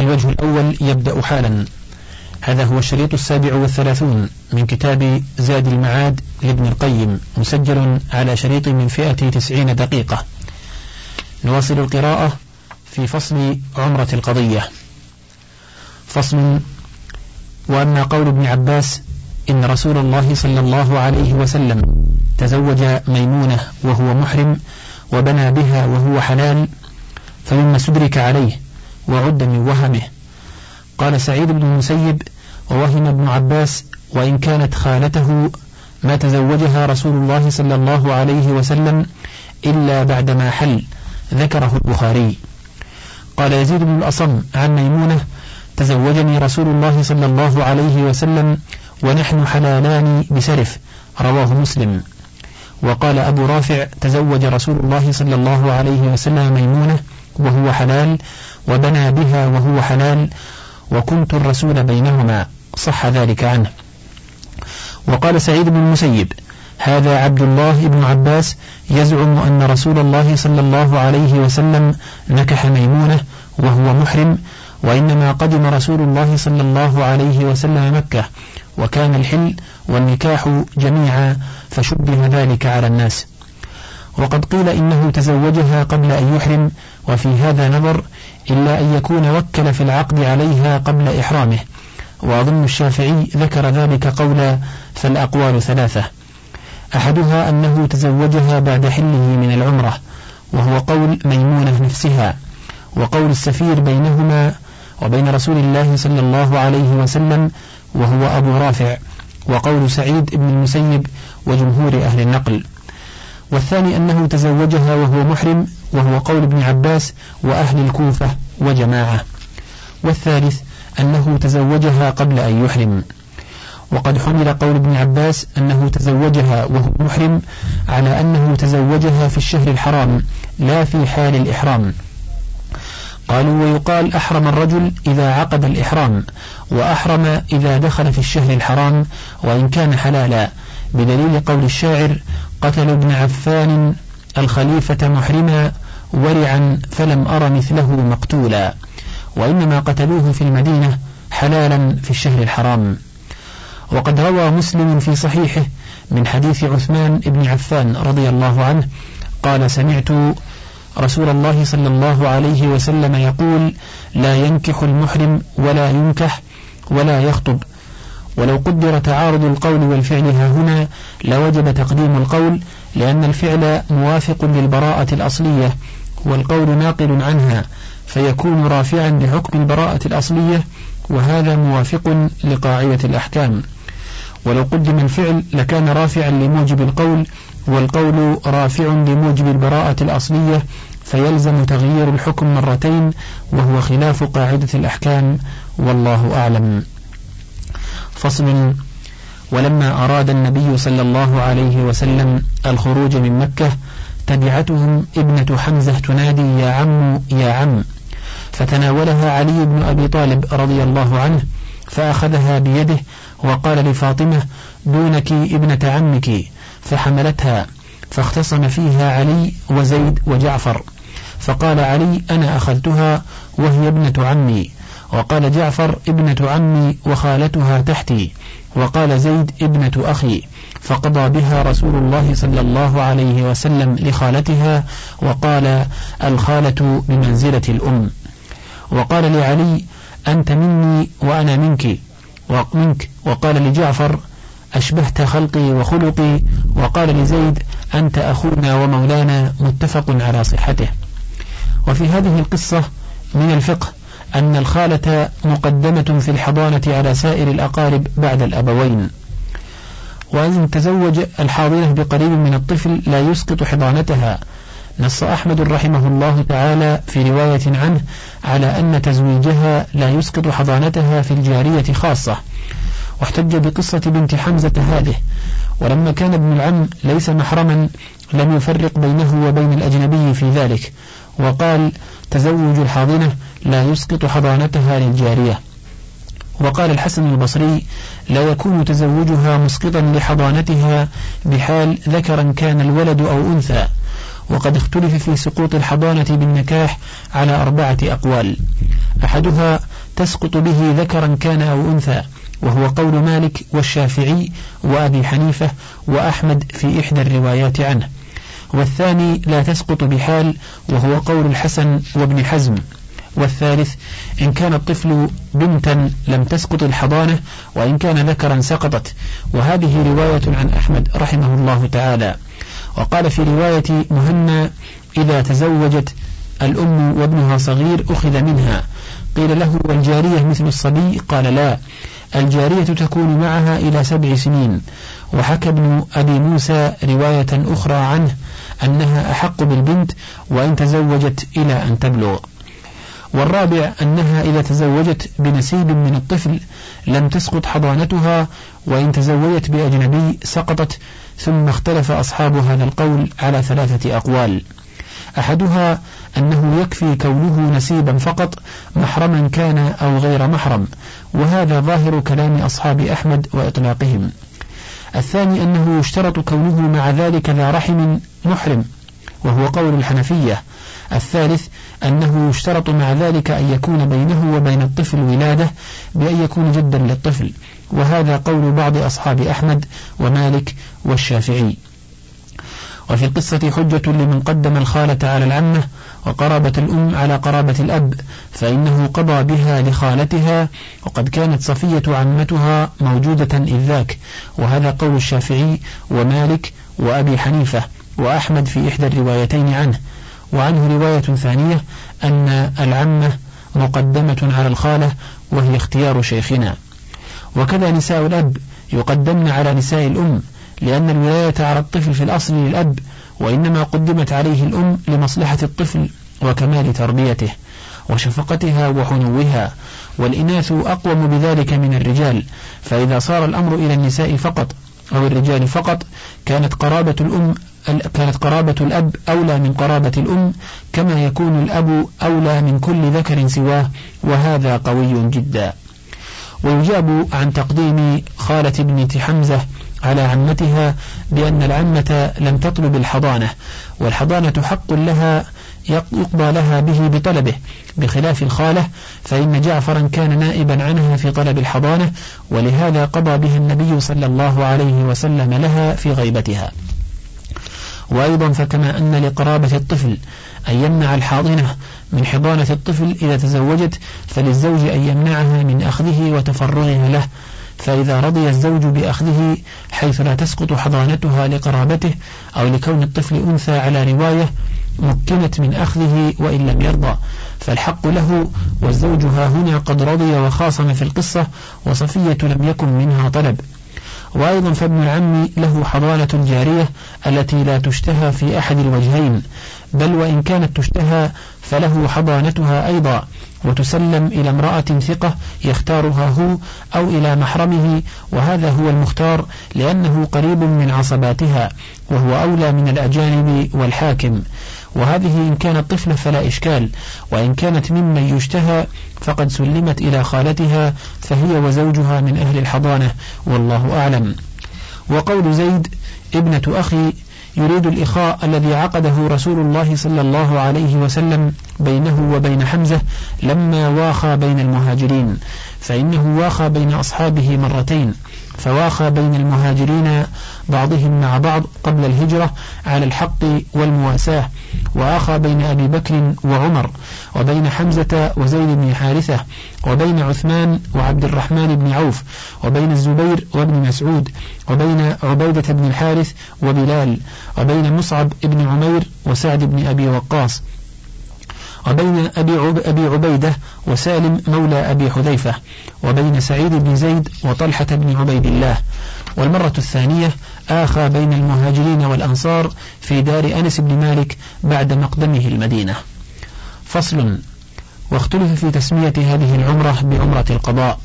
الوجه الأول يبدأ حالا. هذا هو الشريط السابع والثلاثون من كتاب زاد المعاد لابن القيم مسجل على شريط من فئة تسعين دقيقة. نواصل القراءة في فصل عمرة القضية. فصل وأما قول ابن عباس إن رسول الله صلى الله عليه وسلم تزوج ميمونة وهو محرم وبنى بها وهو حلال فمما استدرك عليه وعد من وهمه. قال سعيد بن المسيب ووهم ابن عباس وإن كانت خالته ما تزوجها رسول الله صلى الله عليه وسلم إلا بعدما حل ذكره البخاري. قال يزيد بن الأصم عن ميمونة تزوجني رسول الله صلى الله عليه وسلم ونحن حلالان بسرف رواه مسلم. وقال أبو رافع تزوج رسول الله صلى الله عليه وسلم ميمونة وهو حلال وبنى بها وهو حلال وكنت الرسول بينهما صح ذلك عنه. وقال سعيد بن المسيب هذا عبد الله بن عباس يزعم أن رسول الله صلى الله عليه وسلم نكح ميمونة وهو محرم وإنما قدم رسول الله صلى الله عليه وسلم مكة وكان الحل والنكاح جميعا فشبه ذلك على الناس. وقد قيل إنه تزوجها قبل أن يحرم وفي هذا نظر إلا أن يكون وكل في العقد عليها قبل إحرامه. وأظن الشافعي ذكر ذلك قولا فالأقوال ثلاثة. أحدها أنه تزوجها بعد حله من العمرة وهو قول ميمونة نفسها وقول السفير بينهما وبين رسول الله صلى الله عليه وسلم وهو أبو رافع وقول سعيد بن المسيب وجمهور أهل النقل. والثاني أنه تزوجها وهو محرم وهو قول ابن عباس وأهل الكوفة وجماعة. والثالث أنه تزوجها قبل أن يحرم. وقد حمل قول ابن عباس أنه تزوجها وهو محرم على أنه تزوجها في الشهر الحرام لا في حال الإحرام. قالوا ويقال أحرم الرجل إذا عقد الإحرام وأحرم إذا دخل في الشهر الحرام وإن كان حلالا. بدليل قول الشاعر قتل ابن عفان الخليفة محرما ورعا فلم أر مثله مقتولا. وإنما قتلوه في المدينة حلالا في الشهر الحرام. وقد روى مسلم في صحيحه من حديث عثمان بن عفان رضي الله عنه قال سمعت رسول الله صلى الله عليه وسلم يقول لا ينكح المحرم ولا ينكح ولا يخطب. ولو قدر تعارض القول والفعل ها هنا لوجب تقديم القول لأن الفعل موافق للبراءة الأصلية والقول ناقل عنها فيكون رافعا لحكم البراءة الأصلية وهذا موافق لقاعدة الأحكام. ولو قدم الفعل لكان رافعا لموجب القول والقول رافع لموجب البراءة الأصلية فيلزم تغيير الحكم مرتين وهو خلاف قاعدة الأحكام والله أعلم. فصل. ولما أراد النبي صلى الله عليه وسلم الخروج من مكة تبعتهم ابنة حمزة تنادي يا عم يا عم. فتناولها علي بن أبي طالب رضي الله عنه فأخذها بيده وقال لفاطمة دونك ابنة عمك. فحملتها فاختصم فيها علي وزيد وجعفر. فقال علي أنا أخذتها وهي ابنة عمي. وقال جعفر ابنة عمي وخالتها تحتي وقال زيد ابنة أخي فقضى بها رسول الله صلى الله عليه وسلم لخالتها وقال الخالة بمنزلة الأم. وقال لعلي أنت مني وأنا منك ومنك وقال لجعفر أشبهت خلقي وخلقي وقال لزيد أنت أخونا ومولانا متفق على صحته. وفي هذه القصة من الفقه أن الخالة مقدمة في الحضانة على سائر الأقارب بعد الأبوين. وأن تزوج الحاضنة بقريب من الطفل لا يسقط حضانتها. نص أحمد رحمه الله تعالى في رواية عنه على أن تزويجها لا يسقط حضانتها في الجارية خاصة. واحتج بقصة بنت حمزة هذه. ولما كان ابن العم ليس محرما لم يفرق بينه وبين الأجنبي في ذلك. وقال تزوج الحاضنة لا يسقط حضانتها للجارية. وقال الحسن البصري لا يكون تزوجها مسقطا لحضانتها بحال ذكرا كان الولد أو أنثى. وقد اختلف في سقوط الحضانة بالنكاح على أربعة أقوال. أحدها تسقط به ذكرا كان أو أنثى وهو قول مالك والشافعي وأبي حنيفة وأحمد في إحدى الروايات عنه. والثاني لا تسقط بحال وهو قول الحسن وابن حزم. والثالث إن كان الطفل بنتا لم تسقط الحضانة وإن كان ذكرا سقطت. وهذه رواية عن أحمد رحمه الله تعالى. وقال في رواية مهنا إذا تزوجت الأم وابنها صغير أخذ منها. قيل له والجارية مثل الصبي؟ قال لا. الجارية تكون معها إلى سبع سنين. وحكى ابن أبي موسى رواية أخرى عنه أنها أحق بالبنت وإن تزوجت إلى أن تبلغ. والرابع أنها إذا تزوجت بنسيب من الطفل لم تسقط حضانتها وإن تزوجت بأجنبي سقطت ثم اختلف أصحاب هذا القول على ثلاثة أقوال. أحدها أنه يكفي كونه نسيبا فقط محرما كان أو غير محرم وهذا ظاهر كلام أصحاب أحمد وإطلاقهم. الثاني أنه يشترط كونه مع ذلك ذا رحم محرم وهو قول الحنفية. الثالث أنه يشترط مع ذلك أن يكون بينه وبين الطفل ولادة بأن يكون جدا للطفل. وهذا قول بعض أصحاب أحمد ومالك والشافعي. وفي القصة حجة لمن قدم الخالة على العمة وقرابة الأم على قرابة الأب فإنه قضى بها لخالتها وقد كانت صفية عمتها موجودة إذ ذاك. وهذا قول الشافعي ومالك وأبي حنيفة وأحمد في إحدى الروايتين عنه. وعنه رواية ثانية أن العمة مقدمة على الخالة وهي اختيار شيخنا. وكذا نساء الأب يقدمن على نساء الأم لأن الولاية على الطفل في الأصل للأب وإنما قدمت عليه الأم لمصلحة الطفل وكمال تربيته وشفقتها وحنوها والإناث أقوم بذلك من الرجال فإذا صار الأمر إلى النساء فقط أو الرجال فقط كانت قرابة الأم كانت قرابة الأب أولى من قرابة الأم كما يكون الأب أولى من كل ذكر سواه وهذا قوي جدا. ويجاب عن تقديم خالة ابنة حمزة على عمتها بأن العمة لم تطلب الحضانة والحضانة حق لها يقضى لها به بطلبه. بخلاف الخالة فإن جعفرا كان نائبا عنها في طلب الحضانة ولهذا قضى به النبي صلى الله عليه وسلم لها في غيبتها. وأيضا فكما أن لقرابة الطفل أن يمنع الحاضنة من حضانة الطفل إذا تزوجت فللزوج أن يمنعها من أخذه وتفرغها له. فإذا رضي الزوج بأخذه حيث لا تسقط حضانتها لقرابته أو لكون الطفل أنثى على رواية مكنت من أخذه وإن لم يرضى فالحق له والزوج ها هنا قد رضي وخاصم في القصة وصفية لم يكن منها طلب. وأيضا فابن العم له حضانة جارية التي لا تشتهى في أحد الوجهين بل وإن كانت تشتهى فله حضانتها أيضا وتسلم إلى امرأة ثقة يختارها هو أو إلى محرمه وهذا هو المختار لأنه قريب من عصباتها وهو أولى من الأجانب والحاكم. وهذه إن كانت طفلة فلا إشكال وإن كانت ممن يشتهى فقد سلمت إلى خالتها فهي وزوجها من أهل الحضانة والله أعلم. وقول زيد ابنة أخي يريد الإخاء الذي عقده رسول الله صلى الله عليه وسلم بينه وبين حمزة لما واخى بين المهاجرين فإنه واخى بين أصحابه مرتين فواخى بين المهاجرين بعضهم مع بعض قبل الهجرة على الحق والمواساة. وآخى بين أبي بكر وعمر وبين حمزة وزيد بن حارثة وبين عثمان وعبد الرحمن بن عوف وبين الزبير وابن مسعود وبين عبيدة بن الحارث وبلال وبين مصعب بن عمير وسعد بن أبي وقاص وبين أبي, أبي عبيدة وسالم مولى أبي حذيفة وبين سعيد بن زيد وطلحة بن عبيد الله والمرة الثانية آخى بين المهاجرين والأنصار في دار أنس بن مالك بعد مقدمه المدينة. فصل واختلف في تسمية هذه العمرة بعمرة القضاء.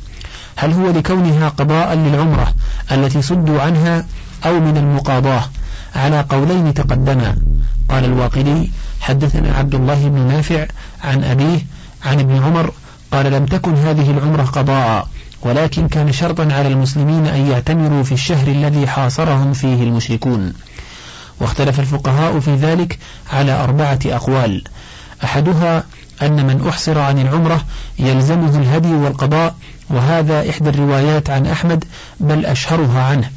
هل هو لكونها قضاء للعمرة التي صدوا عنها أو من المقاضاة؟ على قولين تقدما. قال الواقدي حدثنا عبد الله بن نافع عن أبيه عن ابن عمر قال لم تكن هذه العمرة قضاء. ولكن كان شرطا على المسلمين أن يعتمروا في الشهر الذي حاصرهم فيه المشركون. واختلف الفقهاء في ذلك على أربعة أقوال. أحدها أن من أحصر عن العمرة يلزمه الهدي والقضاء وهذا إحدى الروايات عن أحمد بل أشهرها عنه.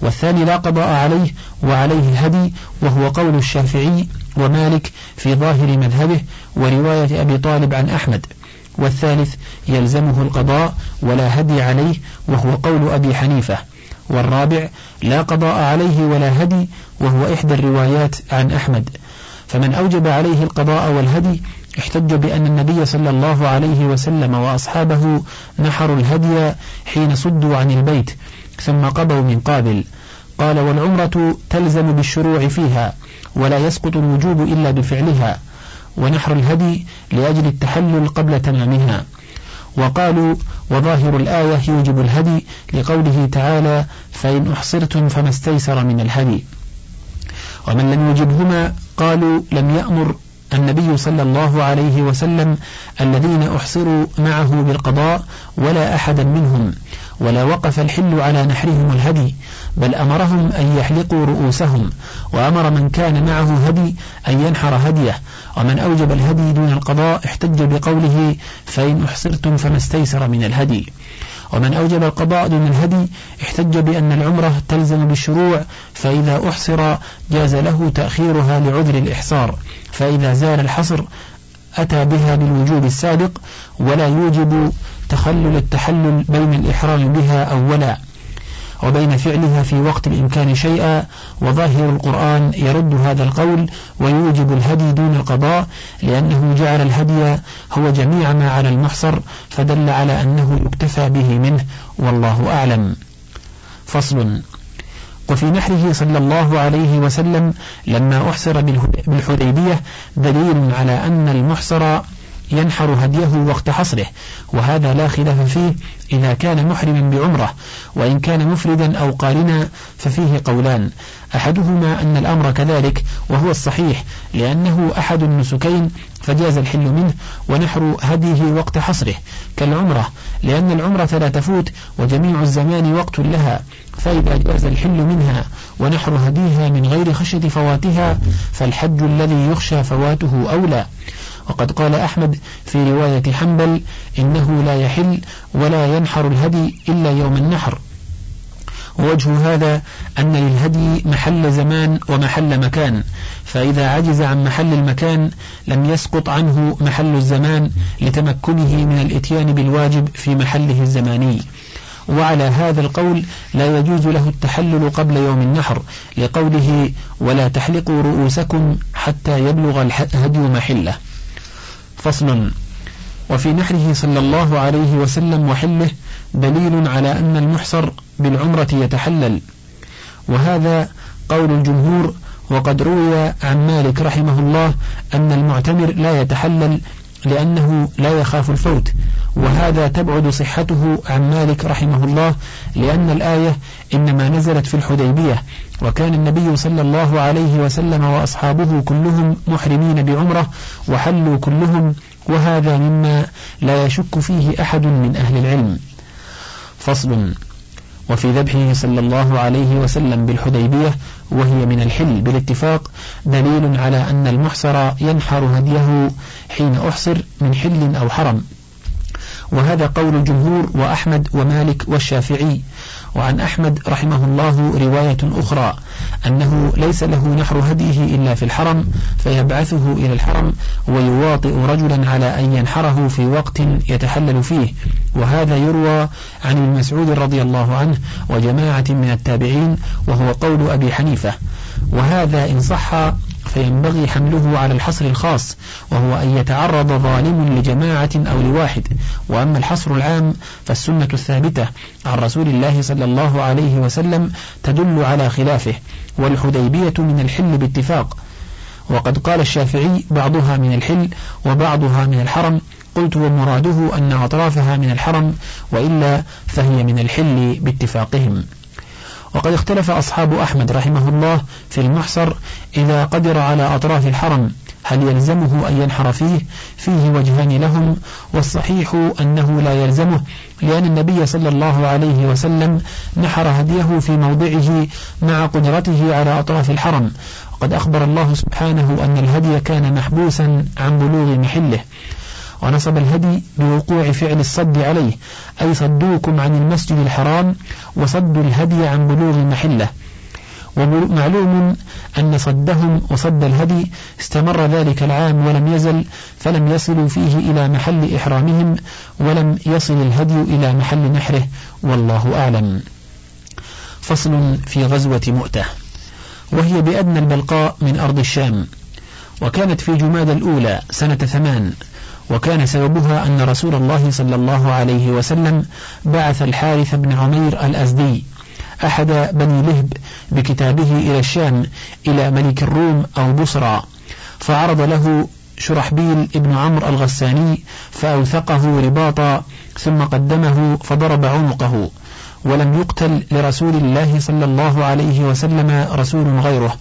والثاني لا قضاء عليه وعليه الهدي وهو قول الشافعي ومالك في ظاهر مذهبه ورواية أبي طالب عن أحمد. والثالث يلزمه القضاء ولا هدي عليه وهو قول أبي حنيفة. والرابع لا قضاء عليه ولا هدي وهو إحدى الروايات عن أحمد. فمن أوجب عليه القضاء والهدي احتج بأن النبي صلى الله عليه وسلم وأصحابه نحروا الهدي حين صدوا عن البيت ثم قضوا من قابل. قال والعمرة تلزم بالشروع فيها ولا يسقط الوجوب إلا بفعلها. ونحر الهدي لأجل التحلل قبل تمامها وقالوا وظاهر الآية يوجب الهدي لقوله تعالى فإن أحصرتم فما استيسر من الهدي. ومن لم يوجبهما قالوا لم يأمر النبي صلى الله عليه وسلم الذين أحصروا معه بالقضاء ولا أحدا منهم. ولا وقف الحل على نحرهم الهدي بل أمرهم أن يحلقوا رؤوسهم وأمر من كان معه هدي أن ينحر هديه ومن أوجب الهدي دون القضاء احتج بقوله فإن أحصرتم فما استيسر من الهدي. ومن أوجب القضاء دون الهدي احتج بأن العمرة تلزم بالشروع فإذا أحصر جاز له تأخيرها لعذر الإحصار فإذا زال الحصر أتى بها بالوجوب السابق ولا يوجب تخلل التحلل بين الإحرام بها أولا وبين فعلها في وقت الإمكان شيئا وظاهر القرآن يرد هذا القول ويوجب الهدي دون القضاء لأنه جعل الهدي هو جميع ما على المحصر فدل على أنه يكتفى به منه والله أعلم. فصل وفي نحره صلى الله عليه وسلم لما أحصر بالحديبية دليل على أن المحصر ينحر هديه وقت حصره وهذا لا خلاف فيه إذا كان محرما بعمرة وإن كان مفردا أو قارنا ففيه قولان. أحدهما أن الأمر كذلك وهو الصحيح لأنه أحد النسكين فجاز الحل منه ونحر هديه وقت حصره. كالعمرة لأن العمرة لا تفوت وجميع الزمان وقت لها فإذا جاز الحل منها ونحر هديها من غير خشية فواتها فالحج الذي يخشى فواته أولى. وقد قال أحمد في رواية حنبل إنه لا يحل ولا ينحر الهدي إلا يوم النحر. ووجه هذا أن للهدي محل زمان ومحل مكان فإذا عجز عن محل المكان لم يسقط عنه محل الزمان لتمكنه من الإتيان بالواجب في محله الزماني. وعلى هذا القول لا يجوز له التحلل قبل يوم النحر لقوله ولا تحلقوا رؤوسكم حتى يبلغ الهدي محله. فصل. وفي نحره صلى الله عليه وسلم وحله دليل على أن المحصر بالعمرة يتحلل. وهذا قول الجمهور وقد روي عن مالك رحمه الله أن المعتمر لا يتحلل لأنه لا يخاف الفوت. وهذا تبعد صحته عن مالك رحمه الله لأن الآية إنما نزلت في الحديبية. وكان النبي صلى الله عليه وسلم وأصحابه كلهم محرمين بعمرة وحلوا كلهم وهذا مما لا يشك فيه أحد من أهل العلم. فصل. وفي ذبحه صلى الله عليه وسلم بالحديبية وهي من الحل. بالاتفاق دليل على أن المحصر ينحر هديه حين أحصر من حل أو حرم. وهذا قول الجمهور وأحمد ومالك والشافعي. وعن أحمد رحمه الله رواية أخرى أنه ليس له نحر هديه إلا في الحرم فيبعثه إلى الحرم ويواطئ رجلا على أن ينحره في وقت يتحلل فيه. وهذا يروى عن ابن مسعود رضي الله عنه وجماعة من التابعين وهو قول أبي حنيفة. وهذا إن صح فينبغي حمله على الحصر الخاص وهو أن يتعرض ظالم لجماعة أو لواحد. وأما الحصر العام فالسنة الثابتة عن رسول الله صلى الله عليه وسلم تدل على خلافه والحديبية من الحل باتفاق. وقد قال الشافعي بعضها من الحل وبعضها من الحرم. قلت ومراده أن أطرافها من الحرم وإلا فهي من الحل باتفاقهم. وقد اختلف أصحاب أحمد رحمه الله في المحصر إذا قدر على أطراف الحرم هل يلزمه أن ينحر فيه؟ فيه وجهان لهم والصحيح أنه لا يلزمه لأن النبي صلى الله عليه وسلم نحر هديه في موضعه مع قدرته على أطراف الحرم. وقد أخبر الله سبحانه أن الهدي كان محبوسا عن بلوغ محله. ونصب الهدي بوقوع فعل الصد عليه أي صدوكم عن المسجد الحرام وصدوا الهدي عن بلوغ محله ومعلوم أن صدهم وصد الهدي استمر ذلك العام ولم يزل فلم يصلوا فيه إلى محل إحرامهم ولم يصل الهدي إلى محل نحره والله أعلم. فصل في غزوة مؤتة. وهي بأدنى البلقاء من أرض الشام. وكانت في جماد الأولى سنة ثمان. وكان سببها أن رسول الله صلى الله عليه وسلم بعث الحارث بن عمير الأزدي أحد بني لهب بكتابه إلى الشام إلى ملك الروم أو بصرى فعرض له شرحبيل ابن عمرو الغساني فأوثقه رباطا ثم قدمه فضرب عنقه ولم يقتل لرسول الله صلى الله عليه وسلم رسول غيره.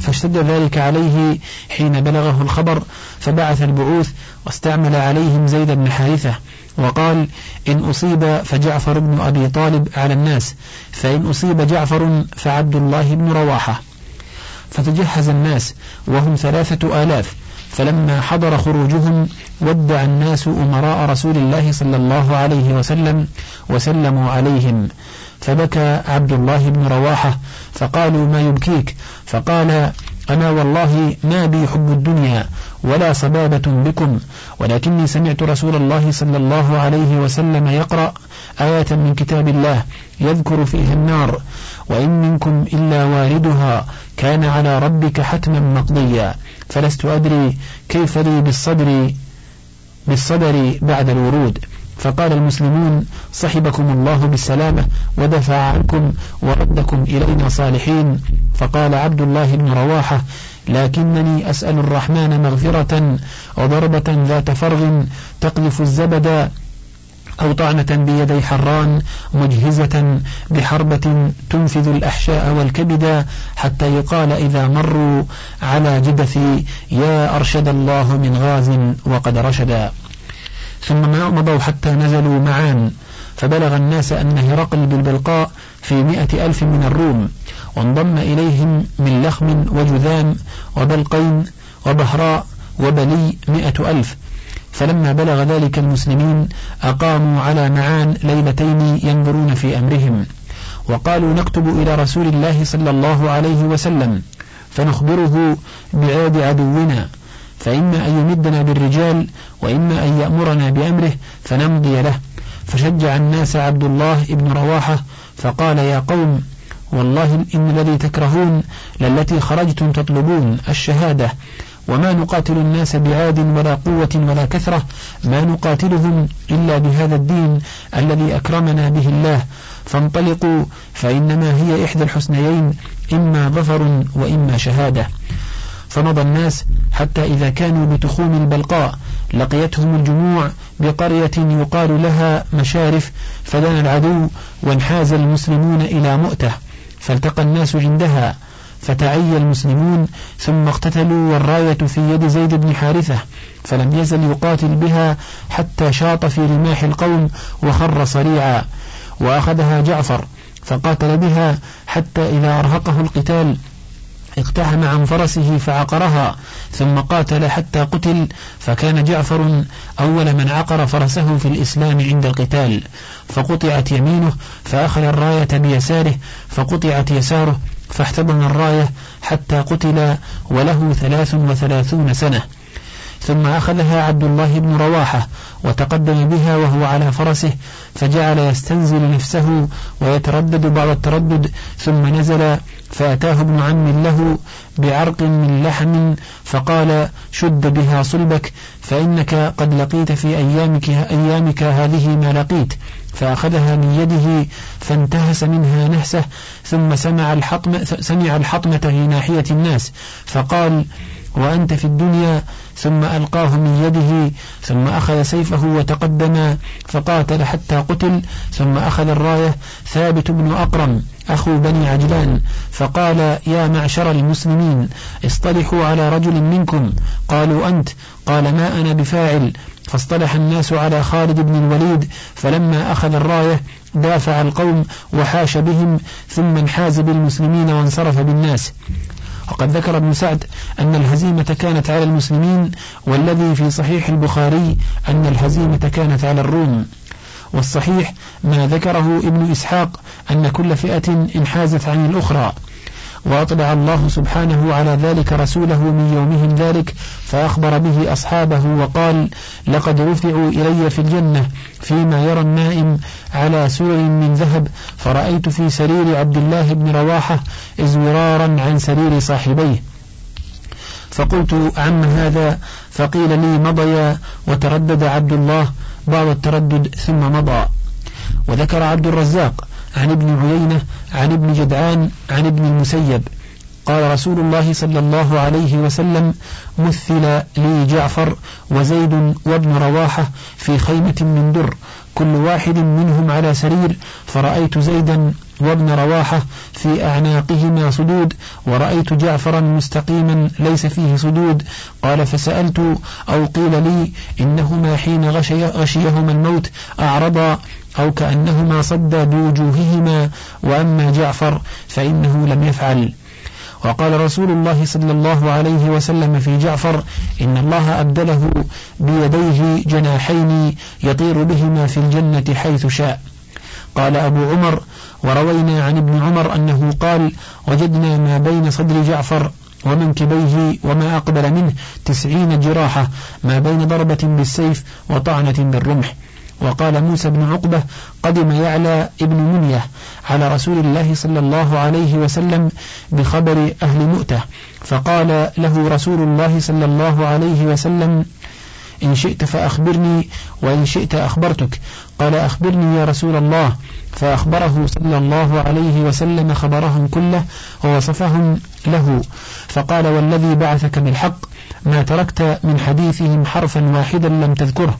فاشتد ذلك عليه حين بلغه الخبر فبعث البعوث واستعمل عليهم زيد بن حارثة وقال إن أصيب فجعفر بن أبي طالب على الناس فإن أصيب جعفر فعبد الله بن رواحة. فتجهز الناس وهم ثلاثة آلاف فلما حضر خروجهم ودع الناس أمراء رسول الله صلى الله عليه وسلم وسلموا عليهم. فبكى عبد الله بن رواحة فقالوا ما يبكيك؟ فقال أنا والله ما بي حب الدنيا ولا صبابة بكم ولكني سمعت رسول الله صلى الله عليه وسلم يقرأ آية من كتاب الله يذكر فيها النار وإن منكم إلا واردها كان على ربك حتما مقضيا. فلست أدري كيف لي بالصدر بالصدر بعد الورود. فقال المسلمون صحبكم الله بالسلامة ودفع عنكم وردكم إلينا صالحين. فقال عبد الله بن رواحة لكنني أسأل الرحمن مغفرة وضربة ذات فرغ تقذف الزبد أو طعنة بيدي حران مجهزة بحربة تنفذ الأحشاء والكبد حتى يقال إذا مروا على جدثي يا أرشد الله من غاز وقد رشدا. ثم مضوا حتى نزلوا معان. فبلغ الناس أن هرقل بالبلقاء في مئة ألف من الروم وانضم إليهم من لخم وجذام وبلقين وبهراء وبلي مئة ألف. فلما بلغ ذلك المسلمين أقاموا على معان ليلتين ينظرون في أمرهم. وقالوا نكتب إلى رسول الله صلى الله عليه وسلم فنخبره بعاد عدونا. فإما أن يمدنا بالرجال وإما أن يأمرنا بأمره فنمضي له. فشجع الناس عبد الله بن رواحة فقال يا قوم والله إن الذي تكرهون للتي خرجتم تطلبون الشهادة. وما نقاتل الناس بعاد ولا قوة ولا كثرة ما نقاتلهم إلا بهذا الدين الذي أكرمنا به الله. فانطلقوا فإنما هي إحدى الحسنيين إما ظفر وإما شهادة. فمضى الناس حتى إذا كانوا بتخوم البلقاء لقيتهم الجموع بقرية يقال لها مشارف فدنا العدو وانحاز المسلمون إلى مؤتة فالتقى الناس عندها فتعي المسلمون ثم اقتتلوا والراية في يد زيد بن حارثة فلم يزل يقاتل بها حتى شاط في رماح القوم وخر صريعا وأخذها جعفر فقاتل بها حتى إذا أرهقه القتال اقتحم عن فرسه فعقرها ثم قاتل حتى قتل فكان جعفر أول من عقر فرسه في الإسلام عند القتال فقطعت يمينه فأخذ الراية بيساره فقطعت يساره فاحتضن الراية حتى قتل وله ثلاث وثلاثون سنة. ثم أخذها عبد الله بن رواحة وتقدم بها وهو على فرسه فجعل يستنزل نفسه ويتردد بعض التردد ثم نزل فأتاه ابن عم له بعرق من لحم فقال شد بها صلبك فإنك قد لقيت في أيامك, أيامك هذه ما لقيت فأخذها من يده فانتهس منها نهسه ثم سمع الحطمة, سمع الحطمة في ناحية الناس فقال وأنت في الدنيا ثم ألقاه من يده ثم أخذ سيفه وتقدم فقاتل حتى قتل ثم أخذ الراية ثابت بن أقرم أخو بني عجلان فقال يا معشر المسلمين اصطلحوا على رجل منكم. قالوا أنت. قال ما أنا بفاعل. فاصطلح الناس على خالد بن الوليد فلما أخذ الراية دافع القوم وحاش بهم ثم انحاز بالمسلمين وانصرف بالناس. وقد ذكر ابن سعد أن الهزيمة كانت على المسلمين والذي في صحيح البخاري أن الهزيمة كانت على الروم. والصحيح ما ذكره ابن إسحاق أن كل فئة انحازت عن الأخرى. وأطلع الله سبحانه على ذلك رسوله من يومهم ذلك فأخبر به أصحابه وقال لقد رفعوا إلي في الجنة فيما يرى النائم على سرر من ذهب فرأيت في سرير عبد الله بن رواحة إزورارا عن سرير صاحبيه. فقلت عم هذا؟ فقيل لي مضيا وتردد عبد الله بعض التردد ثم مضى. وذكر عبد الرزاق عن ابن عيينة عن ابن جدعان عن ابن المسيب. قال رسول الله صلى الله عليه وسلم مثل لي جعفر وزيد وابن رواحة في خيمة من در. كل واحد منهم على سرير. فرأيت زيدا وابن رواحة في أعناقهما صدود. ورأيت جعفرا مستقيما ليس فيه صدود. قال فسألت أو قيل لي إنهما حين غشي غشيهما الموت أعرضا أو كأنهما صدى بوجوههما وأما جعفر فإنه لم يفعل. وقال رسول الله صلى الله عليه وسلم في جعفر إن الله أبدله بيديه جناحين يطير بهما في الجنة حيث شاء. قال أبو عمر وروينا عن ابن عمر أنه قال وجدنا ما بين صدر جعفر ومنكبيه وما أقبل منه تسعين جراحة ما بين ضربة بالسيف وطعنة بالرمح. وقال موسى بن عقبة قدم يعلى ابن منية على رسول الله صلى الله عليه وسلم بخبر أهل مؤتة فقال له رسول الله صلى الله عليه وسلم إن شئت فأخبرني وإن شئت أخبرتك. قال أخبرني يا رسول الله. فأخبره صلى الله عليه وسلم خبرهم كله ووصفهم له. فقال والذي بعثك بالحق ما تركت من حديثهم حرفا واحدا لم تذكره.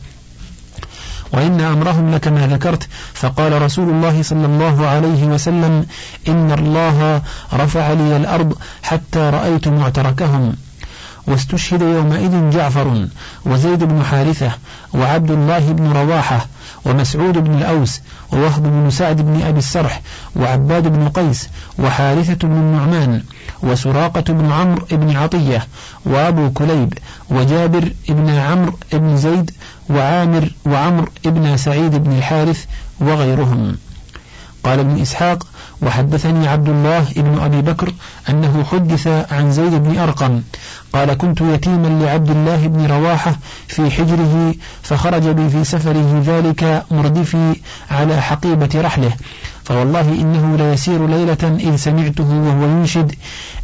وإن أمرهم لك ما ذكرت. فقال رسول الله صلى الله عليه وسلم إن الله رفع لي الأرض حتى رأيت معتركهم. واستشهد يومئذ جعفر وزيد بن حارثة وعبد الله بن رواحة ومسعود بن الأوس ووهب بن سعد بن أبي السرح وعباد بن قيس وحارثة بن النعمان وسراقة بن عمرو بن عطية وأبو كليب وجابر بن عمرو بن زيد وعامر وعمر ابن سعيد بن الحارث وغيرهم. قال ابن إسحاق وحدثني عبد الله ابن أبي بكر أنه حدث عن زيد بن أرقم. قال كنت يتيما لعبد الله بن رواحة في حجره فخرج بي في سفره ذلك مردفي على حقيبة رحله. فوالله إنه ليسير ليلة إذ سمعته وهو ينشد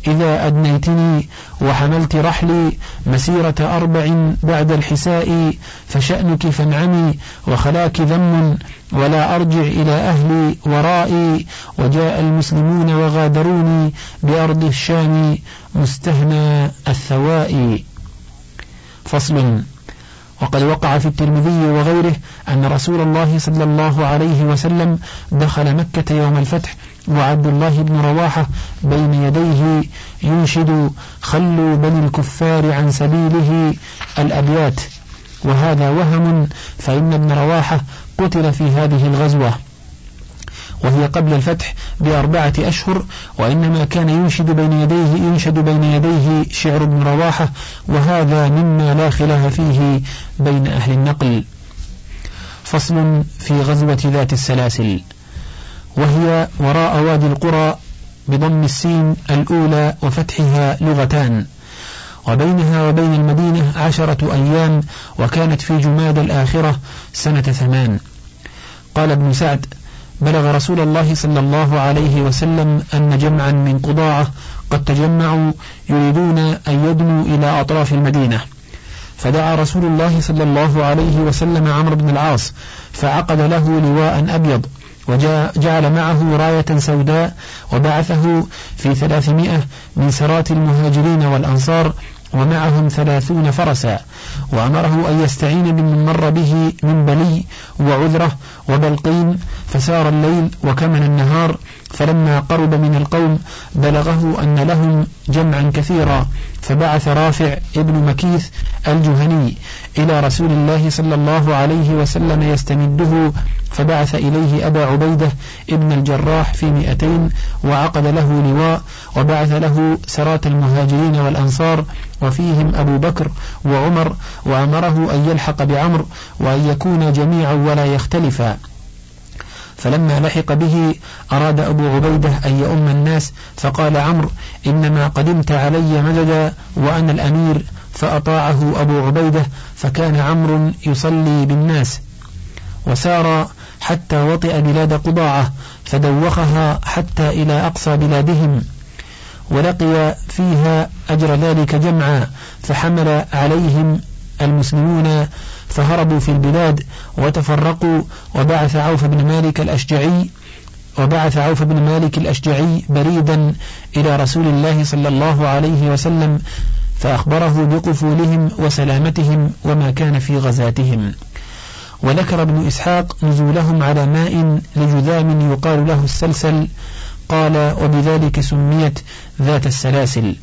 إذا أدنيتني وحملت رحلي مسيرة أربع بعد الحساء فشأنك فانعمي وخلاك ذم ولا أرجع إلى أهلي ورائي وجاء المسلمون وغادروني بأرض الشام مستهنى الثواء فصل. وقد وقع في الترمذي وغيره أن رسول الله صلى الله عليه وسلم دخل مكة يوم الفتح وعبد الله بن رواحة بين يديه ينشد خلوا بني الكفار عن سبيله الأبيات وهذا وهم فإن ابن رواحة قتل في هذه الغزوة. وهي قبل الفتح بأربعة أشهر وإنما كان ينشد بين يديه ينشد بين يديه شعر ابن رواحة وهذا مما لا خلاف فيه بين أهل النقل. فصل في غزوة ذات السلاسل. وهي وراء وادي القرى بضم السين الأولى وفتحها لغتان. وبينها وبين المدينة عشرة أيام وكانت في جماد الآخرة سنة ثمان. قال ابن سعد بلغ رسول الله صلى الله عليه وسلم أن جمعا من قضاعة قد تجمعوا يريدون أن يدنوا إلى أطراف المدينة. فدعا رسول الله صلى الله عليه وسلم عمرو بن العاص فعقد له لواء أبيض وجعل معه راية سوداء وبعثه في ثلاثمائة من سرات المهاجرين والأنصار ومعهم ثلاثون فرسا. وأمره أن يستعين بمن مر به من بلي وعذرة وبلقين فسار الليل وكمن النهار فلما قرب من القوم بلغه أن لهم جمعا كثيرا فبعث رافع ابن مكيث الجهني إلى رسول الله صلى الله عليه وسلم يستمده فبعث إليه أبا عبيدة ابن الجراح في مئتين وعقد له لواء وبعث له سرات المهاجرين والأنصار وفيهم أبو بكر وعمر وأمره أن يلحق بعمر وأن يكون جميعا ولا يختلفا. فلما لحق به أراد أبو عبيدة أن يؤم الناس فقال عمرو إنما قدمت علي مددا وأنا الأمير فأطاعه أبو عبيدة فكان عمرو يصلي بالناس. وسار حتى وطئ بلاد قضاعة فدوخها حتى إلى أقصى بلادهم. ولقي فيها أجر ذلك جمعا فحمل عليهم المسلمون فهربوا في البلاد وتفرقوا وبعث عوف بن مالك الأشجعي وبعث عوف بن مالك الأشجعي بريدا إلى رسول الله صلى الله عليه وسلم فأخبره بقفولهم وسلامتهم وما كان في غزاتهم. وذكر ابن إسحاق نزولهم على ماء لجذام يقال له السلسل قال وبذلك سميت ذات السلاسل.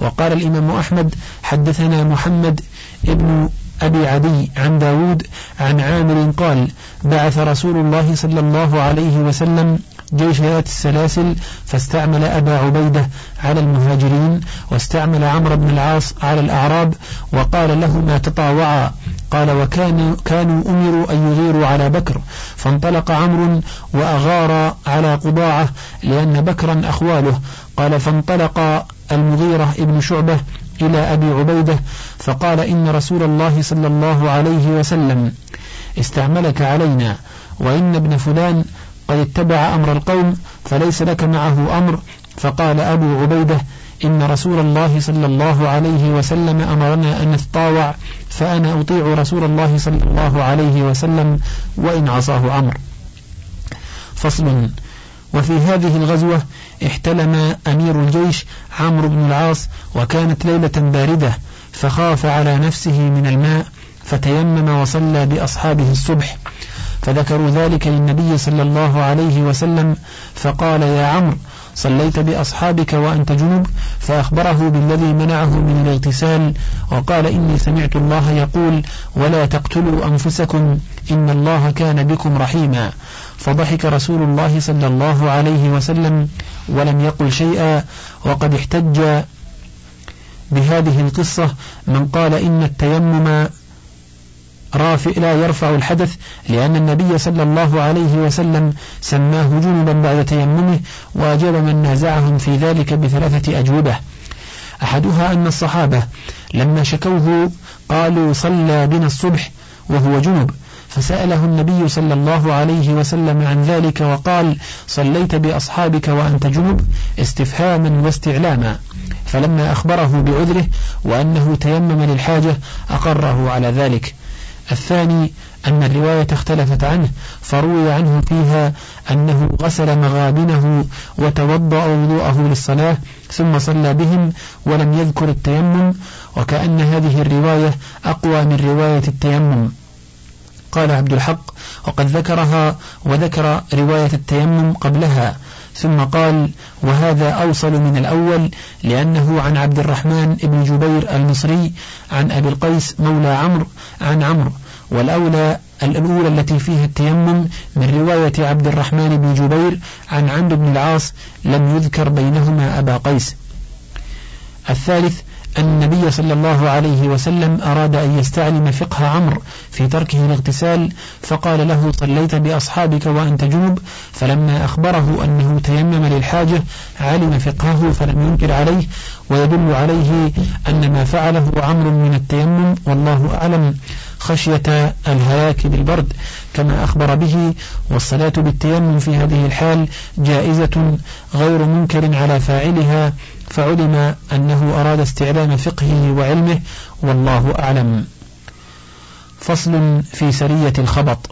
وقال الإمام أحمد حدثنا محمد ابن أبي عدي عن داود عن عامر قال بعث رسول الله صلى الله عليه وسلم جيش ذات السلاسل فاستعمل أبا عبيدة على المهاجرين واستعمل عمرو بن العاص على الأعراب وقال لهما تطاوعا. قال وكانوا كانوا أمروا أن يغيروا على بكر. فانطلق عمرو وأغار على قضاعة لأن بكرا أخواله. قال فانطلق المغيرة ابن شعبة إلى أبي عبيدة فقال إن رسول الله صلى الله عليه وسلم استعملك علينا وإن ابن فلان قد اتبع أمر القوم فليس لك معه أمر. فقال أبو عبيدة إن رسول الله صلى الله عليه وسلم أمرنا أن نتطاوع فأنا أطيع رسول الله صلى الله عليه وسلم وإن عصاه عمر فصل وفي هذه الغزوة احتلم أمير الجيش عمرو بن العاص وكانت ليلة باردة فخاف على نفسه من الماء فتيمم وصلى بأصحابه الصبح. فذكروا ذلك للنبي صلى الله عليه وسلم فقال يا عمرو صليت بأصحابك وأنت جنب فأخبره بالذي منعه من الاغتسال وقال إني سمعت الله يقول ولا تقتلوا أنفسكم إن الله كان بكم رحيما فضحك رسول الله صلى الله عليه وسلم ولم يقل شيئا وقد احتج بهذه القصة من قال إن التيمم رافع لا يرفع الحدث لأن النبي صلى الله عليه وسلم سماه جنبا بعد تيممه وأجاب من نازعهم في ذلك بثلاثة أجوبة. أحدها أن الصحابة لما شكوه قالوا صلى بنا الصبح وهو جنب فسأله النبي صلى الله عليه وسلم عن ذلك وقال صليت بأصحابك وأنت جنب استفهاما واستعلاما. فلما أخبره بعذره وأنه تيمم للحاجة أقره على ذلك. الثاني أن الرواية اختلفت عنه فروي عنه فيها أنه غسل مغابنه وتوضأ وضوءه للصلاة ثم صلى بهم ولم يذكر التيمم وكأن هذه الرواية أقوى من رواية التيمم. قال عبد الحق وقد ذكرها وذكر رواية التيمم قبلها ثم قال وهذا أوصل من الأول لأنه عن عبد الرحمن بن جبير المصري عن أبي القيس مولى عمرو عن عمرو والأولى الأولى التي فيها التيمم من رواية عبد الرحمن بن جبير عن عمرو بن العاص لم يذكر بينهما أبا قيس. الثالث النبي صلى الله عليه وسلم أراد أن يستعلم فقه عمرو في تركه الاغتسال فقال له صليت بأصحابك وأنت جنب فلما أخبره أنه تيمم للحاجة علم فقهه فلم ينكر عليه ويدل عليه أن ما فعله عمرو من التيمم والله أعلم خشية الهلاك بالبرد كما أخبر به والصلاة بالتيمم في هذه الحال جائزة غير منكر على فاعلها فعلم أنه أراد استعلام فقهه وعلمه والله أعلم. فصل في سرية الخبط.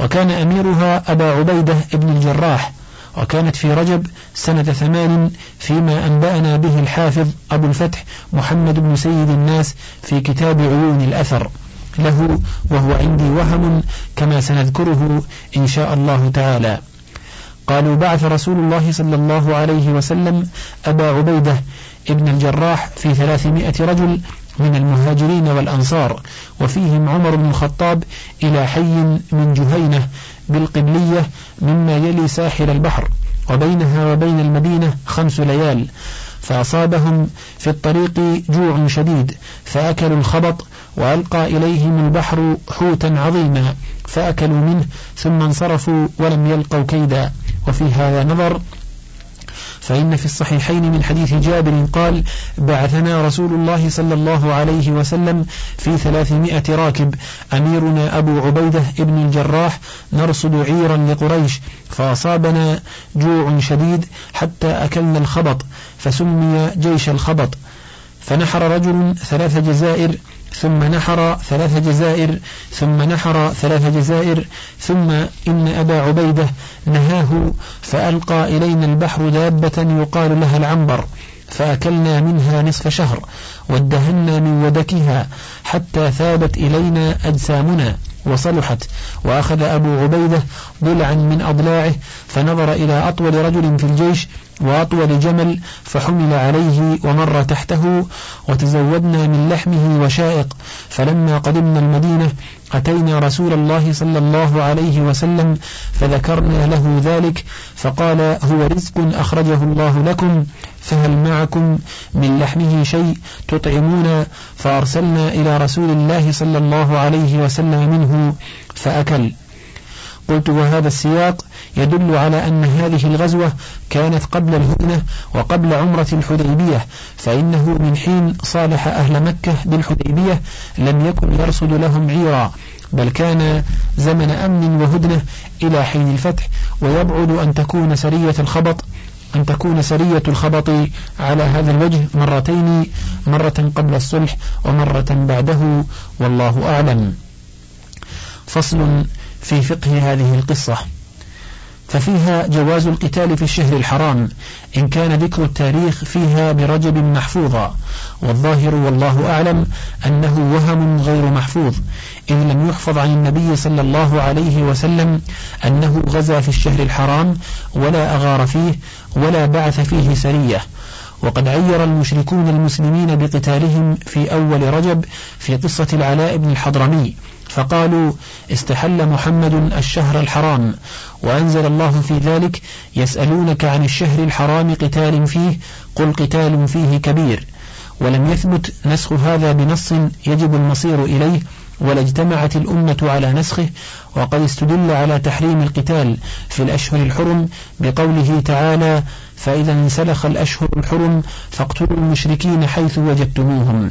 وكان أميرها أبا عبيدة ابن الجراح وكانت في رجب سنة ثمان فيما أنبأنا به الحافظ أبو الفتح محمد بن سيد الناس في كتاب عيون الأثر. له وهو عندي وهم كما سنذكره إن شاء الله تعالى. قالوا بعث رسول الله صلى الله عليه وسلم أبا عبيدة ابن الجراح في ثلاثمائة رجل من المهاجرين والأنصار وفيهم عمر بن الخطاب إلى حي من جهينة بالقبلية مما يلي ساحل البحر وبينها وبين المدينة خمس ليال فأصابهم في الطريق جوع شديد فأكلوا الخبط وألقى إليهم البحر حوتا عظيما فأكلوا منه ثم انصرفوا ولم يلقوا كيدا. وفي هذا نظر فإن في الصحيحين من حديث جابر قال بعثنا رسول الله صلى الله عليه وسلم في ثلاثمائة راكب أميرنا أبو عبيدة ابن الجراح نرصد عيرا لقريش فأصابنا جوع شديد حتى أكلنا الخبط فسمي جيش الخبط فنحر رجل ثلاث جزائر ثم نحر ثلاث جزائر ثم نحر ثلاث جزائر ثم إن أبا عبيدة نهاه فألقى إلينا البحر دابة يقال لها العنبر فأكلنا منها نصف شهر وادهنا من ودكها حتى ثابت إلينا أجسامنا وصلحت وأخذ أبو عبيدة ضلعا من أضلاعه فنظر إلى أطول رجل في الجيش وأطول جمل فحمل عليه ومر تحته وتزودنا من لحمه وشائق. فلما قدمنا المدينة أتينا رسول الله صلى الله عليه وسلم فذكرنا له ذلك فقال هو رزق أخرجه الله لكم فهل معكم من لحمه شيء تطعمون؟ فأرسلنا إلى رسول الله صلى الله عليه وسلم منه فأكل. قلت وهذا السياق يدل على أن هذه الغزوة كانت قبل الهدنة وقبل عمرة الحديبية فإنه من حين صالح أهل مكة بالحديبية لم يكن يرصد لهم عيرا بل كان زمن أمن وهدنة إلى حين الفتح ويبعد أن تكون سرية الخبط أن تكون سرية الخبط على هذا الوجه مرتين مرة قبل الصلح ومرة بعده والله أعلم. فصل في فقه هذه القصة. ففيها جواز القتال في الشهر الحرام إن كان ذكر التاريخ فيها برجب محفوظا. والظاهر والله أعلم أنه وهم غير محفوظ إذ لم يحفظ عن النبي صلى الله عليه وسلم أنه غزا في الشهر الحرام ولا أغار فيه ولا بعث فيه سرية. وقد عير المشركون المسلمين بقتالهم في أول رجب في قصة العلاء بن الحضرمي. فقالوا استحل محمد الشهر الحرام وأنزل الله في ذلك يسألونك عن الشهر الحرام قتال فيه قل قتال فيه كبير ولم يثبت نسخ هذا بنص يجب المصير إليه ولا اجتمعت الأمة على نسخه وقد استدل على تحريم القتال في الأشهر الحرم بقوله تعالى فإذا انسلخ الأشهر الحرم فاقتلوا المشركين حيث وجدتموهم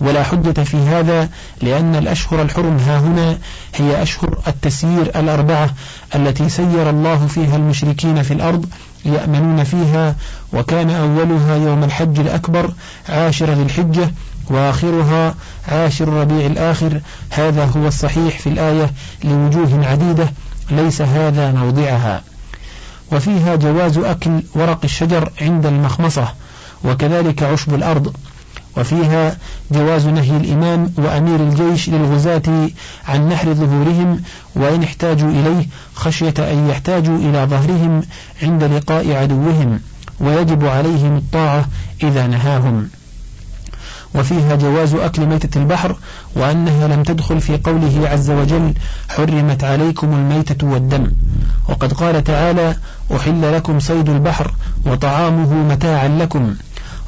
ولا حجة في هذا لأن الأشهر الحرم ها هنا هي أشهر التسيير الأربعة التي سير الله فيها المشركين في الأرض يأمنون فيها وكان أولها يوم الحج الأكبر عاشر ذي الحجة وآخرها عاشر ربيع الآخر. هذا هو الصحيح في الآية لوجوه عديدة ليس هذا موضعها. وفيها جواز أكل ورق الشجر عند المخمصة وكذلك عشب الأرض. وفيها جواز نهي الإمام وأمير الجيش للغزاة عن نحر ظهورهم وإن احتاجوا إليه خشية أن يحتاجوا إلى ظهرهم عند لقاء عدوهم ويجب عليهم الطاعة إذا نهاهم. وفيها جواز أكل ميتة البحر وأنها لم تدخل في قوله عز وجل حرمت عليكم الميتة والدم. وقد قال تعالى أحل لكم صيد البحر وطعامه متاعا لكم.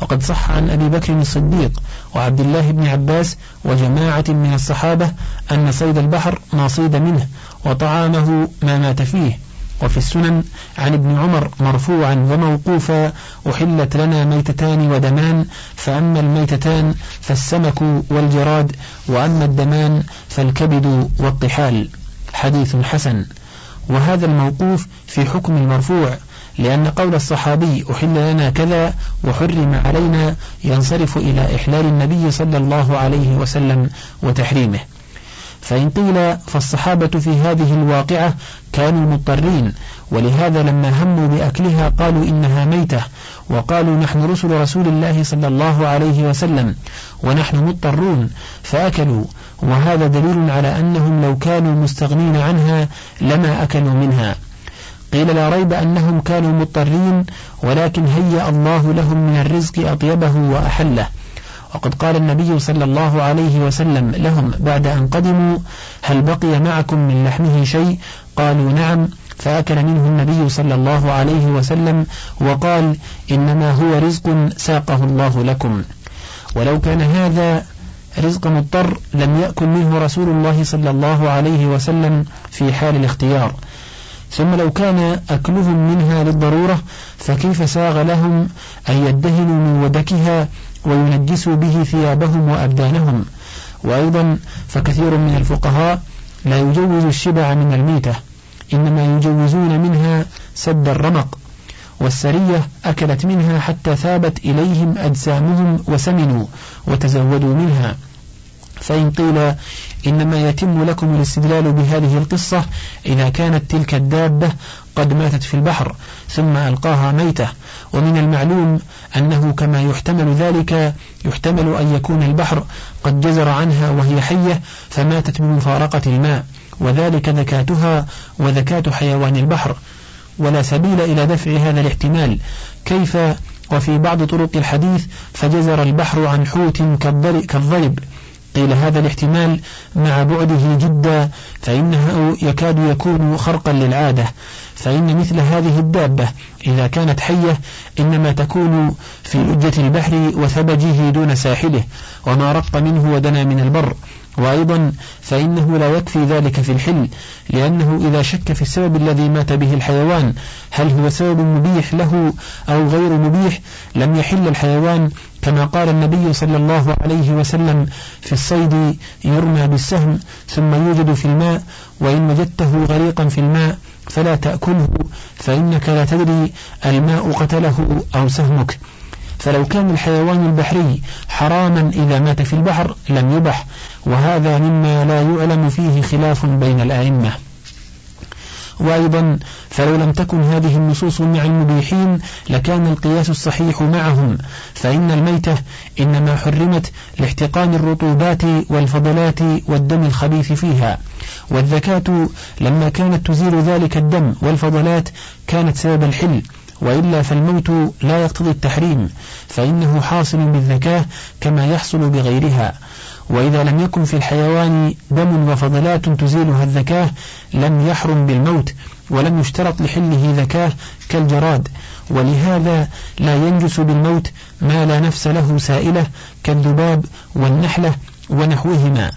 وقد صح عن أبي بكر الصديق وعبد الله بن عباس وجماعة من الصحابة أن صيد البحر ما صيد منه وطعامه ما مات فيه. وفي السنن عن ابن عمر مرفوعا وموقوفا أحلت لنا ميتتان ودمان فأما الميتتان فالسمك والجراد وأما الدمان فالكبد والطحال. حديث حسن. وهذا الموقوف في حكم المرفوع لأن قول الصحابي أحل لنا كذا وحرم علينا ينصرف إلى إحلال النبي صلى الله عليه وسلم وتحريمه. فإن قيل فالصحابة في هذه الواقعة كانوا مضطرين ولهذا لما هموا بأكلها قالوا إنها ميتة وقالوا نحن رسل رسول الله صلى الله عليه وسلم ونحن مضطرون فأكلوا وهذا دليل على أنهم لو كانوا مستغنين عنها لما أكلوا منها. قيل لا ريب أنهم كانوا مضطرين ولكن هيأ الله لهم من الرزق أطيبه وأحله. وقد قال النبي صلى الله عليه وسلم لهم بعد أن قدموا هل بقي معكم من لحمه شيء؟ قالوا نعم فأكل منه النبي صلى الله عليه وسلم وقال إنما هو رزق ساقه الله لكم. ولو كان هذا رزق مضطر لم يأكل منه رسول الله صلى الله عليه وسلم في حال الاختيار. ثم لو كان أكلهم منها للضرورة فكيف ساغ لهم أن يدهنوا من ودكها وينجسوا به ثيابهم وأبدانهم؟ وأيضا فكثير من الفقهاء لا يجوز الشبع من الميتة إنما يجوزون منها سد الرمق والسرية أكلت منها حتى ثابت إليهم أجسامهم وسمنوا وتزودوا منها. فإن قيل إنما يتم لكم الاستدلال بهذه القصة إذا كانت تلك الدابة قد ماتت في البحر ثم ألقاها ميتة. ومن المعلوم أنه كما يحتمل ذلك يحتمل أن يكون البحر قد جزر عنها وهي حية فماتت بمفارقة الماء وذلك ذكاتها وذكاة حيوان البحر. ولا سبيل إلى دفع هذا الاحتمال. كيف؟ وفي بعض طرق الحديث فجزر البحر عن حوت كالضرب. قيل هذا الاحتمال مع بعده جدا فإنه يكاد يكون خرقا للعادة. فإن مثل هذه الدابة إذا كانت حية إنما تكون في لجة البحر وثبجه دون ساحله وما رق منه ودنا من البر. وأيضا فإنه لا يكفي ذلك في الحل لأنه إذا شك في السبب الذي مات به الحيوان هل هو سبب مبيح له أو غير مبيح؟ لم يحل الحيوان كما قال النبي صلى الله عليه وسلم في الصيد يرمى بالسهم ثم يوجد في الماء وإن وجدته غريقا في الماء فلا تأكله فإنك لا تدري الماء قتله أو سهمك. فلو كان الحيوان البحري حراما إذا مات في البحر لم يبح وهذا مما لا يعلم فيه خلاف بين الأئمة. وأيضا فلو لم تكن هذه النصوص مع المبيحين لكان القياس الصحيح معهم فإن الميتة إنما حرمت لاحتقان الرطوبات والفضلات والدم الخبيث فيها. والذكاة لما كانت تزيل ذلك الدم والفضلات كانت سبب الحل وإلا فالموت لا يقتضي التحريم فإنه حاصل بالذكاة كما يحصل بغيرها. وإذا لم يكن في الحيوان دم وفضلات تزيلها الذكاة لم يحرم بالموت ولم يشترط لحله ذكاة كالجراد. ولهذا لا ينجس بالموت ما لا نفس له سائلة كالذباب والنحلة ونحوهما.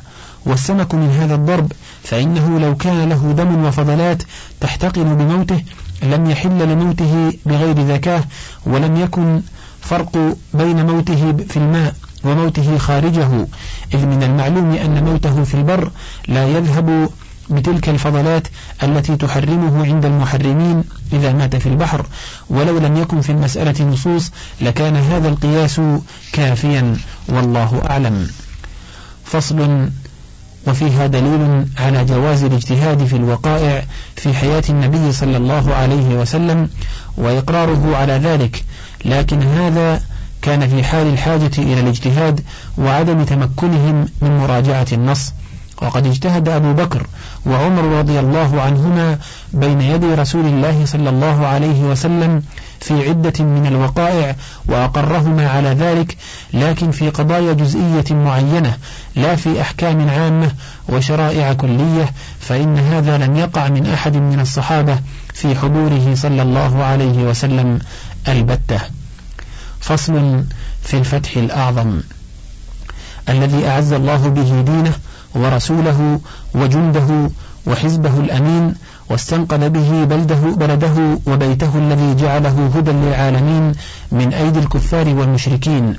والسمك من هذا الضرب فإنه لو كان له دم وفضلات تحتقن بموته لم يحل لموته بغير ذكاه ولم يكن فرق بين موته في الماء وموته خارجه. إذ من المعلوم أن موته في البر لا يذهب بتلك الفضلات التي تحرمه عند المحرمين إذا مات في البحر. ولو لم يكن في المسألة نصوص لكان هذا القياس كافيا والله أعلم. فصل وفيها دليل على جواز الاجتهاد في الوقائع في حياة النبي صلى الله عليه وسلم وإقراره على ذلك لكن هذا كان في حال الحاجة إلى الاجتهاد وعدم تمكنهم من مراجعة النص. وقد اجتهد أبو بكر وعمر رضي الله عنهما بين يدي رسول الله صلى الله عليه وسلم في عدة من الوقائع وأقرهما على ذلك لكن في قضايا جزئية معينة لا في أحكام عامة وشرائع كلية فإن هذا لم يقع من أحد من الصحابة في حضوره صلى الله عليه وسلم البتة. فصل في الفتح الأعظم. الذي أعز الله به دينه ورسوله وجنده وحزبه الأمين واستنقذ به بلده بلده وبيته الذي جعله هدى للعالمين من أيدي الكفار والمشركين.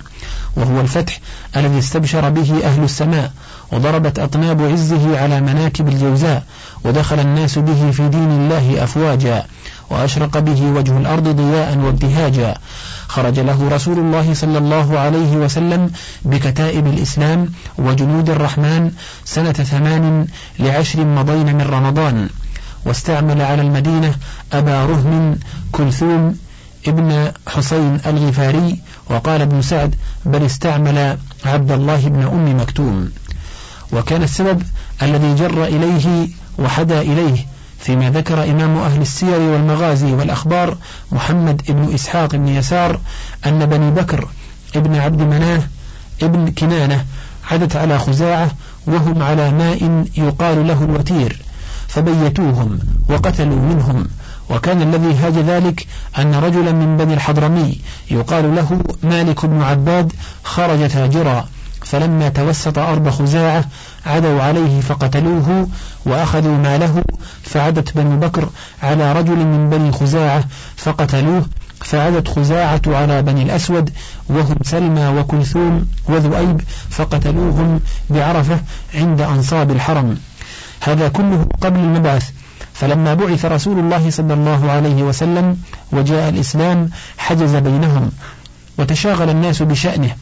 وهو الفتح الذي استبشر به أهل السماء وضربت أطناب عزه على مناكب الجوزاء ودخل الناس به في دين الله أفواجا وأشرق به وجه الأرض ضياء وابتهاجا. خرج له رسول الله صلى الله عليه وسلم بكتائب الإسلام وجنود الرحمن سنة ثمان لعشر مضين من رمضان واستعمل على المدينة أبا رهم كلثوم ابن حسين الغفاري وقال ابن سعد بل استعمل عبد الله بن أم مكتوم وكان السبب الذي جر إليه وحدا إليه فيما ذكر إمام أهل السير والمغازي والأخبار محمد بن إسحاق بن يسار أن بني بكر ابن عبد مناه ابن كنانة عدت على خزاعة وهم على ماء يقال له الوتير فبيتوهم وقتلوا منهم. وكان الذي هاج ذلك أن رجلا من بني الحضرمي يقال له مالك بن عباد خرج تاجرا فلما توسط أرض خزاعة عدوا عليه فقتلوه وأخذوا ماله فعدت بنو بكر على رجل من بني خزاعة فقتلوه فعدت خزاعة على بني الأسود وهم سلمى وكلثوم وذؤيب فقتلوهم بعرفة عند أنصاب الحرم. هذا كله قبل المبعث. فلما بعث رسول الله صلى الله عليه وسلم وجاء الإسلام حجز بينهم وتشاغل الناس بشأنه.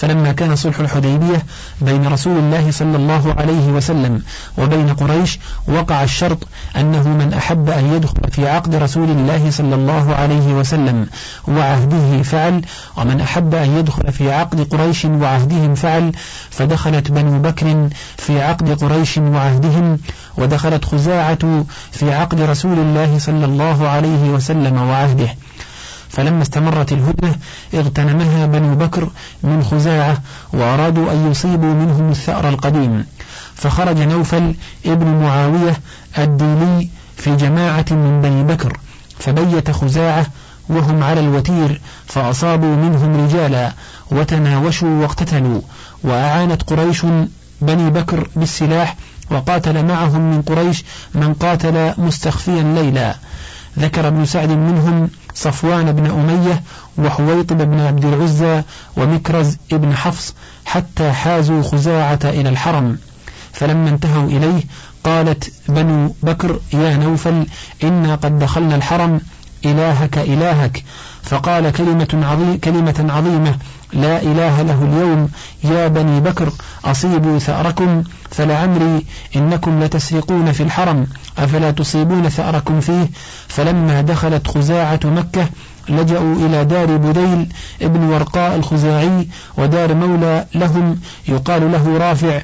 فلما كان صلح الحديبية بين رسول الله صلى الله عليه وسلم وبين قريش وقع الشرط أنه من أحب أن يدخل في عقد رسول الله صلى الله عليه وسلم وعهده فعل ومن أحب أن يدخل في عقد قريش وعهدهم فعل فدخلت بنو بكر في عقد قريش وعهدهم ودخلت خزاعة في عقد رسول الله صلى الله عليه وسلم وعهده. فلما استمرت الهدنة اغتنمها بنو بكر من خزاعة وأرادوا أن يصيبوا منهم الثأر القديم. فخرج نوفل ابن معاوية الديني في جماعة من بني بكر فبيت خزاعة وهم على الوتير فأصابوا منهم رجالا وتناوشوا واقتتلوا. وأعانت قريش بني بكر بالسلاح وقاتل معهم من قريش من قاتل مستخفيا ليلا. ذكر ابن سعد منهم صفوان بن أمية وحويطب بن عبد العزى ومكرز بن حفص حتى حازوا خزاعة إلى الحرم. فلما انتهوا إليه قالت بنو بكر يا نوفل إنا قد دخلنا الحرم إلهك إلهك. فقال كلمة, عظيم كلمة عظيمة لا إله له اليوم يا بني بكر أصيبوا ثأركم فلعمري إنكم لتسرقون في الحرم. أفلا تصيبون ثأركم فيه؟ فلما دخلت خزاعة مكة لجأوا إلى دار بديل ابن ورقاء الخزاعي ودار مولى لهم يقال له رافع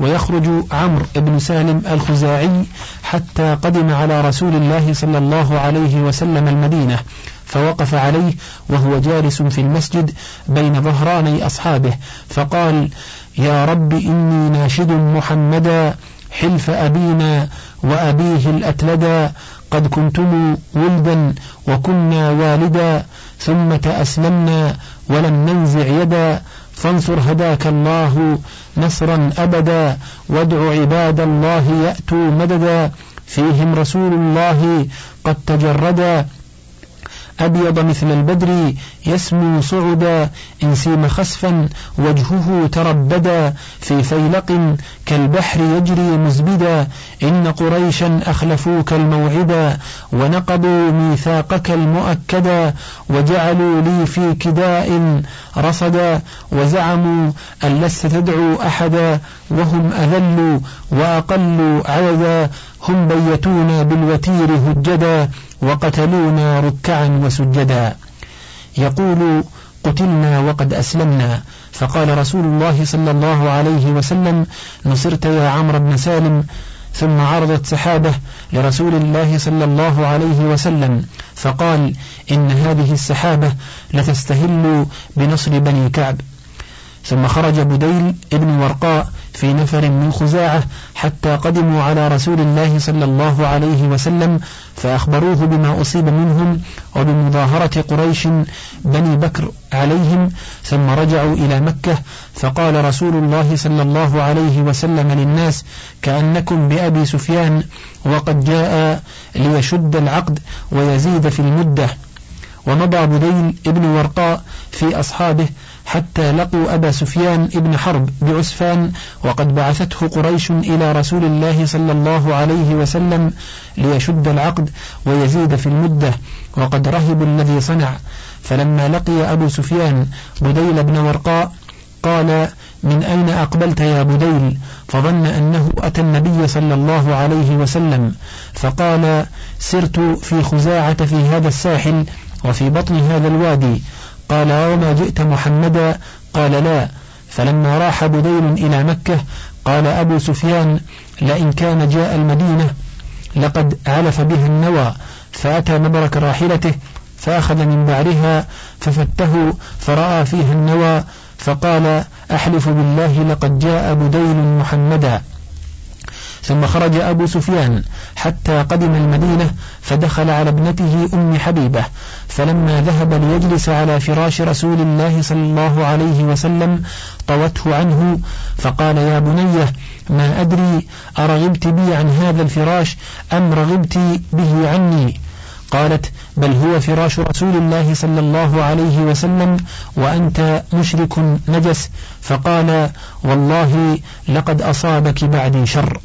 ويخرج عمرو بن سالم الخزاعي حتى قدم على رسول الله صلى الله عليه وسلم المدينة فوقف عليه وهو جالس في المسجد بين ظهراني أصحابه فقال يا رب إني ناشد محمدا حلف أبينا وأبيه الأتلدا قد كنتم ولدا وكنا والدا ثم تأسلمنا ولم ننزع يدا فانصر هداك الله نصرا أبدا وادع عباد الله يأتوا مددا فيهم رسول الله قد تجردا أبيض مثل البدر يسمو صعدا إن سيم خسفا وجهه تربدا في فيلق كالبحر يجري مزبدا إن قريشا أخلفوك الموعدا ونقضوا ميثاقك المؤكدا وجعلوا لي في كداء رصدا وزعموا أن لست تدعو أحدا وهم أذلوا وأقلوا عددا هم بيتونا بالوتير هجدا. وقتلونا ركعا وسجدا. يقول قتلنا وقد أسلمنا. فقال رسول الله صلى الله عليه وسلم نصرت يا عمرو بن سالم. ثم عرضت سحابة لرسول الله صلى الله عليه وسلم. فقال إن هذه السحابة لتستهل بنصر بني كعب. ثم خرج بديل ابن ورقاء في نفر من خزاعة حتى قدموا على رسول الله صلى الله عليه وسلم فأخبروه بما أصيب منهم وبمظاهرة قريش بني بكر عليهم ثم رجعوا إلى مكة فقال رسول الله صلى الله عليه وسلم للناس كأنكم بأبي سفيان وقد جاء ليشد العقد ويزيد في المدة ومضى بديل ابن ورقاء في أصحابه حتى لقوا أبا سفيان ابن حرب بعسفان وقد بعثته قريش إلى رسول الله صلى الله عليه وسلم ليشد العقد ويزيد في المدة وقد رهبوا الذي صنع. فلما لقي أبو سفيان بديل بن ورقاء قال من أين أقبلت يا بديل؟ فظن أنه أتى النبي صلى الله عليه وسلم فقال سرت في خزاعة في هذا الساحل وفي بطن هذا الوادي. قال وما جئت محمدا؟ قال لا. فلما راح بديل إلى مكة قال أبو سفيان لئن كان جاء المدينة لقد علف بها النوى فأتى مبرك راحلته فأخذ من بعرها ففته فرأى فيها النوى فقال أحلف بالله لقد جاء بديل محمدا. ثم خرج أبو سفيان حتى قدم المدينة فدخل على ابنته أم حبيبة فلما ذهب ليجلس على فراش رسول الله صلى الله عليه وسلم طوته عنه فقال يا بنيه ما أدري أرغبت بي عن هذا الفراش أم رغبت به عني؟ قالت بل هو فراش رسول الله صلى الله عليه وسلم وأنت مشرك نجس فقال والله لقد أصابك بعدي شر.